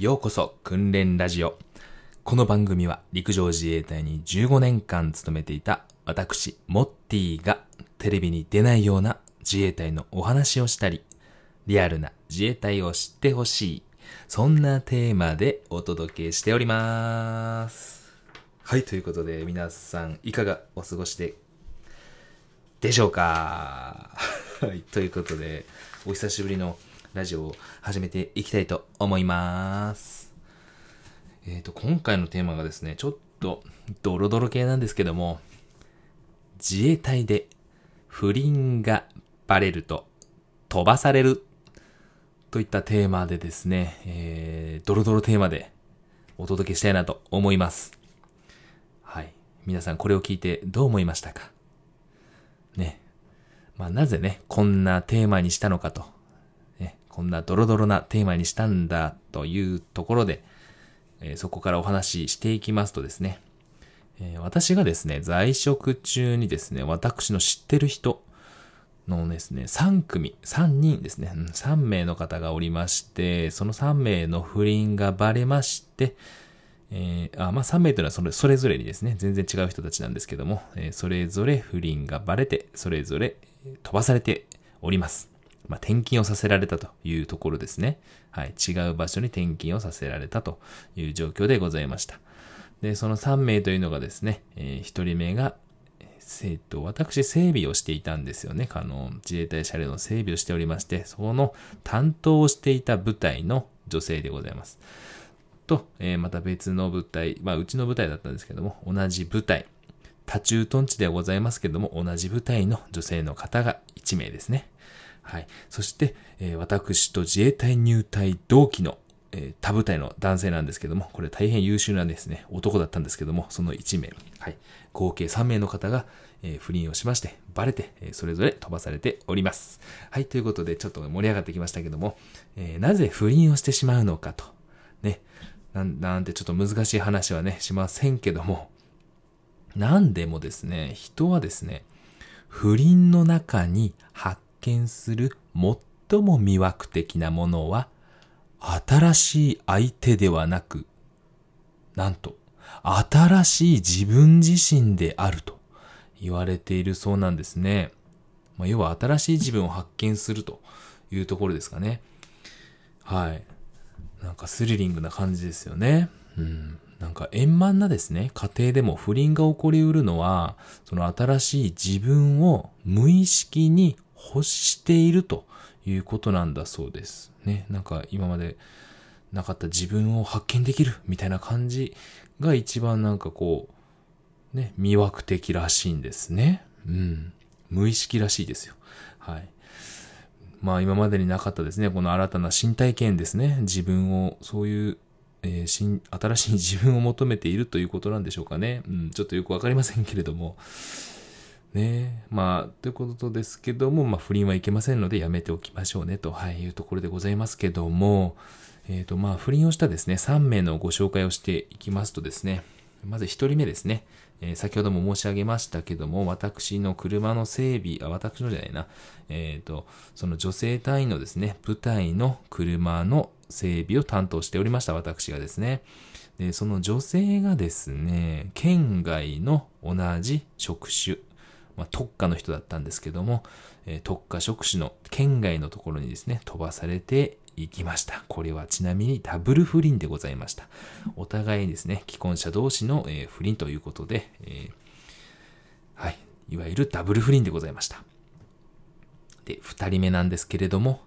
ようこそ訓練ラジオ。この番組は陸上自衛隊に15年間勤めていた私、モッティがテレビに出ないような自衛隊のお話をしたり、リアルな自衛隊を知ってほしい。そんなテーマでお届けしております。はい、ということで皆さんいかがお過ごしででしょうか？はい、ということで、お久しぶりのラジオを始めていきたいと思います。えっ、と、今回のテーマがですね、ちょっとドロドロ系なんですけども、自衛隊で不倫がバレると飛ばされるといったテーマでですね、えー、ドロドロテーマでお届けしたいなと思います。はい。皆さんこれを聞いてどう思いましたか？ね。まあなぜね、こんなテーマにしたのかと。こんなドロドロなテーマにしたんだというところで、えーそこからお話ししていきますとですね、えー私がですね、在職中にですね、私の知ってる人のですね、3組、3人ですね、3名の方がおりまして、その3名の不倫がバレまして、えーあまあ、3名というのはそれそれぞれにですね、全然違う人たちなんですけども、えーそれぞれ不倫がバレて、それぞれ飛ばされております。まあ、転勤をさせられたというところですね。はい。違う場所に転勤をさせられたという状況でございました。で、その3名というのがですね、え1人目が、えーえっと、私整備をしていたんですよね。あの、自衛隊車両の整備をしておりまして、その担当をしていた部隊の女性でございます。と、えーまた別の部隊、まあ、うちの部隊だったんですけども、同じ部隊、多駐屯地ではございますけども、同じ部隊の女性の方が1名ですね。はい。そして、えー私と自衛隊入隊同期の、えー他部隊の男性なんですけども、これ大変優秀なですね、男だったんですけども、その1名、はい。合計3名の方が、えー不倫をしまして、バレて、えそれぞれ飛ばされております。はい。ということで、ちょっと盛り上がってきましたけども、えなぜ不倫をしてしまうのかと。ね。なんなんてちょっと難しい話はね、しませんけども、なんでもですね、人はですね、不倫の中に発見する最も魅惑的なものは、新しい相手ではなく、なんと、新しい自分自身であると言われているそうなんですね。まあ、要は新しい自分を発見するというところですかね。はい。なんかスリリングな感じですよね。うん。なんか円満なですね、家庭でも不倫が起こりうるのは、その新しい自分を無意識に欲しているということなんだそうです。ね。なんか今までなかった自分を発見できるみたいな感じが一番なんかこう、ね、魅惑的らしいんですね。うん。無意識らしいですよ。はい。まあ今までになかったですね、この新たな新体験ですね。自分を、そういう、えー新、新しい自分を求めているということなんでしょうかね。うん、ちょっとよくわかりませんけれども。ねまあ、ということですけども、まあ不倫はいけませんのでやめておきましょうね、と、はい、いうところでございますけども、えっ、と、まあ不倫をしたですね、3名のご紹介をしていきますとですね、まず1人目ですね。えー先ほども申し上げましたけども、私の車の整備、あ、私のじゃないな、えっ、と、その女性隊員のですね、部隊の車の整備を担当しておりました、私がですね。で、その女性がですね、県外の同じ職種、まあ、特化の人だったんですけども、えー特化職種の県外のところにですね、飛ばされていきました。これはちなみにダブル不倫でございました。お互いですね、既婚者同士の、えー不倫ということで、えーはい、いわゆるダブル不倫でございました。で、二人目なんですけれども、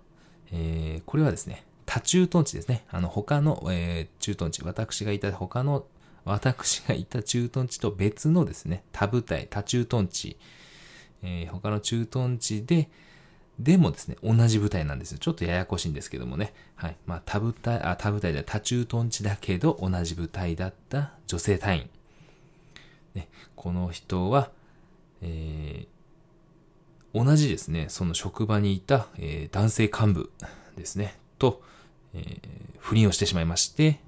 えーこれはですね、多駐屯地ですね。あの、他の、えー駐屯地、私がいた他の、私がいた駐屯地と別のですね、他部隊、多駐屯地、えー他の駐屯地で、でもですね、同じ部隊なんですよ。ちょっとややこしいんですけどもね。はい。まあ、他部隊、あ、他部隊では多駐屯地だけど、同じ部隊だった女性隊員。ね、この人は、えー同じですね、その職場にいた、えー男性幹部ですね、と、えー不倫をしてしまいまして、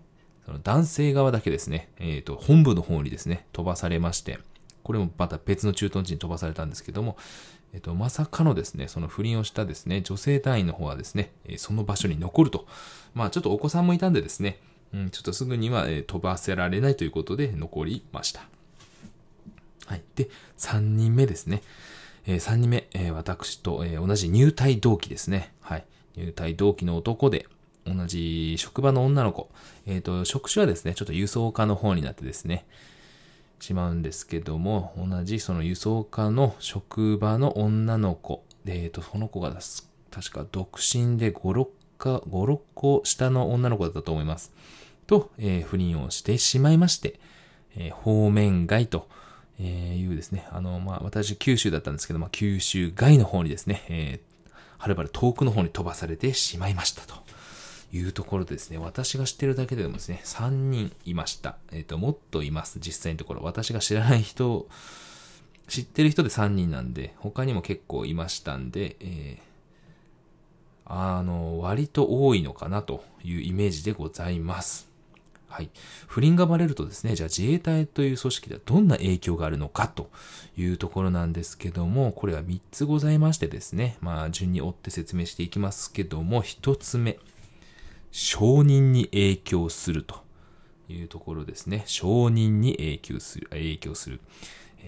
その男性側だけですね、えっ、と、本部の方にですね、飛ばされまして、これもまた別の駐屯地に飛ばされたんですけども、えっ、と、まさかのですね、その不倫をしたですね、女性隊員の方はですね、その場所に残ると。まあ、ちょっとお子さんもいたんでですね、うん、ちょっとすぐには、飛ばせられないということで残りました。はい。で、3人目ですね。えー、3人目、えー、私と、えー、同じ入隊同期ですね。はい。入隊同期の男で、同じ職場の女の子。えっ、と、職種はですね、ちょっと輸送課の方になってですね、しまうんですけども、同じその輸送課の職場の女の子。えっ、と、その子が確か独身で5、6か、5、6個下の女の子だったと思います。と、え不倫をしてしまいまして、え方面外と、えー、いうですね、あの、まあ、私、九州だったんですけど、まあ、九州外の方にですね、えー、はるばる遠くの方に飛ばされてしまいましたというところですね、私が知ってるだけでもですね、3人いました。えっ、ー、と、もっといます、実際のところ。私が知らない人、知ってる人で3人なんで、他にも結構いましたんで、えー、あの、割と多いのかなというイメージでございます。はい。不倫がバレるとですね、じゃあ自衛隊という組織ではどんな影響があるのかというところなんですけども、これは3つございましてですね、まあ順に追って説明していきますけども、1つ目、承認に影響するというところですね。承認に影響する、影響する。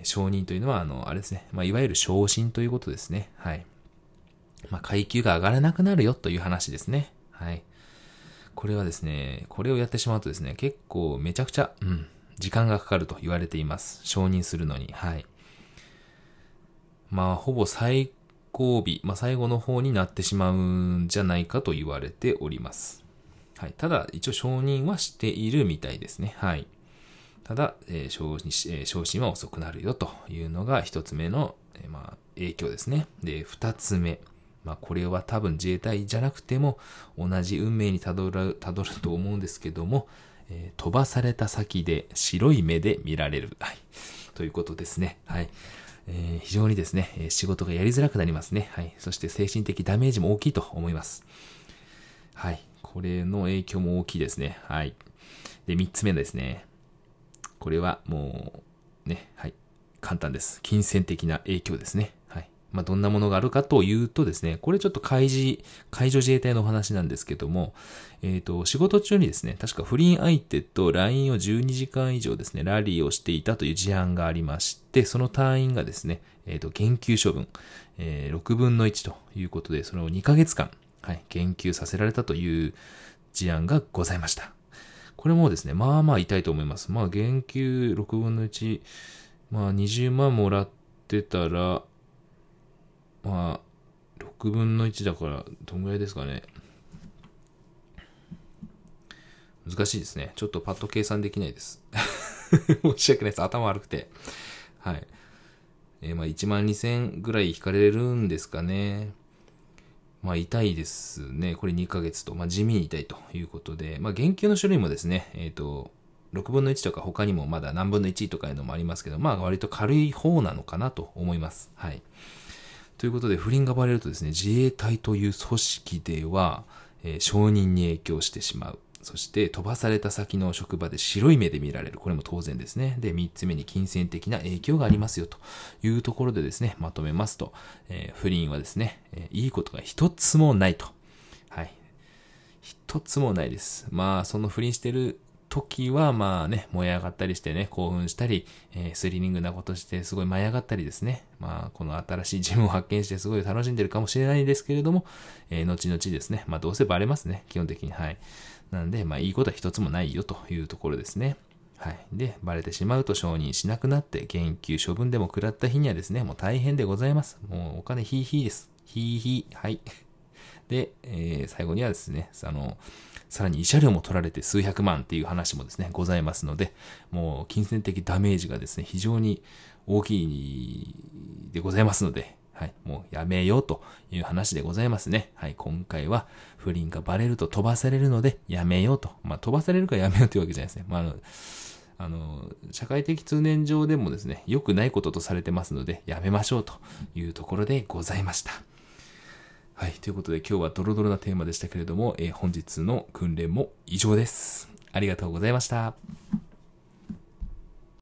承認というのは、あの、あれですね、まあいわゆる昇進ということですね。はい。まあ階級が上がらなくなるよという話ですね。はい。これはですね、これをやってしまうとですね、結構めちゃくちゃ、うん、時間がかかると言われています。承認するのに。はい。まあ、ほぼ最後尾、まあ、最後の方になってしまうんじゃないかと言われております。はい。ただ、一応承認はしているみたいですね。はい。ただ、えー、昇進、えー、昇進は遅くなるよというのが一つ目の、えー、まあ、影響ですね。で、二つ目。まあこれは多分自衛隊じゃなくても同じ運命にたどる、たどると思うんですけども、えー、飛ばされた先で白い目で見られる。はい。ということですね。はい。えー、非常にですね、え仕事がやりづらくなりますね。はい。そして精神的ダメージも大きいと思います。はい。これの影響も大きいですね。はい。で、三つ目ですね。これはもう、ね、はい。簡単です。金銭的な影響ですね。はいまあ、どんなものがあるかというとですね、これちょっと海事、海上自衛隊のお話なんですけども、えっ、ー、と、仕事中にですね、確か不倫相手と LINE を12時間以上ですね、ラリーをしていたという事案がありまして、その隊員がですね、えっ、ー、と、減給処分、えー、6分の1ということで、それを2ヶ月間、はい、減給させられたという事案がございました。これもですね、まあまあ痛いと思います。まあ、減給6分の1、まあ20万もらってたら、まあ、6分の1だから、どんぐらいですかね。難しいですね。ちょっとパッと計算できないです。申し訳ないです。頭悪くて。はい。えー、まあ、1万2000ぐらい引かれるんですかね。まあ、痛いですね。これ2ヶ月と。まあ、地味に痛いということで、まあ、減給の種類もですね、えっ、ー、と、6分の1とか他にもまだ何分の1とかいうのもありますけど、まあ、割と軽い方なのかなと思います。はい。ということで、不倫がバレるとですね、自衛隊という組織では、えー、承認に影響してしまう。そして飛ばされた先の職場で白い目で見られる。これも当然ですね。で、三つ目に金銭的な影響がありますよというところでですね、まとめますと、えー、不倫はですね、えー、いいことが一つもないと。はい。一つもないです。まあ、その不倫してる時は、まあね、燃え上がったりしてね、興奮したり、えー、スリリングなことしてすごい舞い上がったりですね。まあ、この新しいジムを発見してすごい楽しんでるかもしれないですけれども、えー、後々ですね、まあどうせバレますね、基本的に。はい。なんで、まあいいことは一つもないよというところですね。はい。で、バレてしまうと承認しなくなって、減給処分でも食らった日にはですね、もう大変でございます。もうお金ヒーヒーです。ヒーヒー。はい。で、えー、最後にはですね、あの、さらに慰謝料も取られて数百万っていう話もですね、ございますので、もう金銭的ダメージがですね、非常に大きいでございますので、はい、もうやめようという話でございますね。はい、今回は不倫がバレると飛ばされるのでやめようと。まあ飛ばされるからやめようというわけじゃないですね。まああの、あの、社会的通念上でもですね、良くないこととされてますので、やめましょうというところでございました。はい。ということで今日はドロドロなテーマでしたけれども、えー、本日の訓練も以上です。ありがとうございました。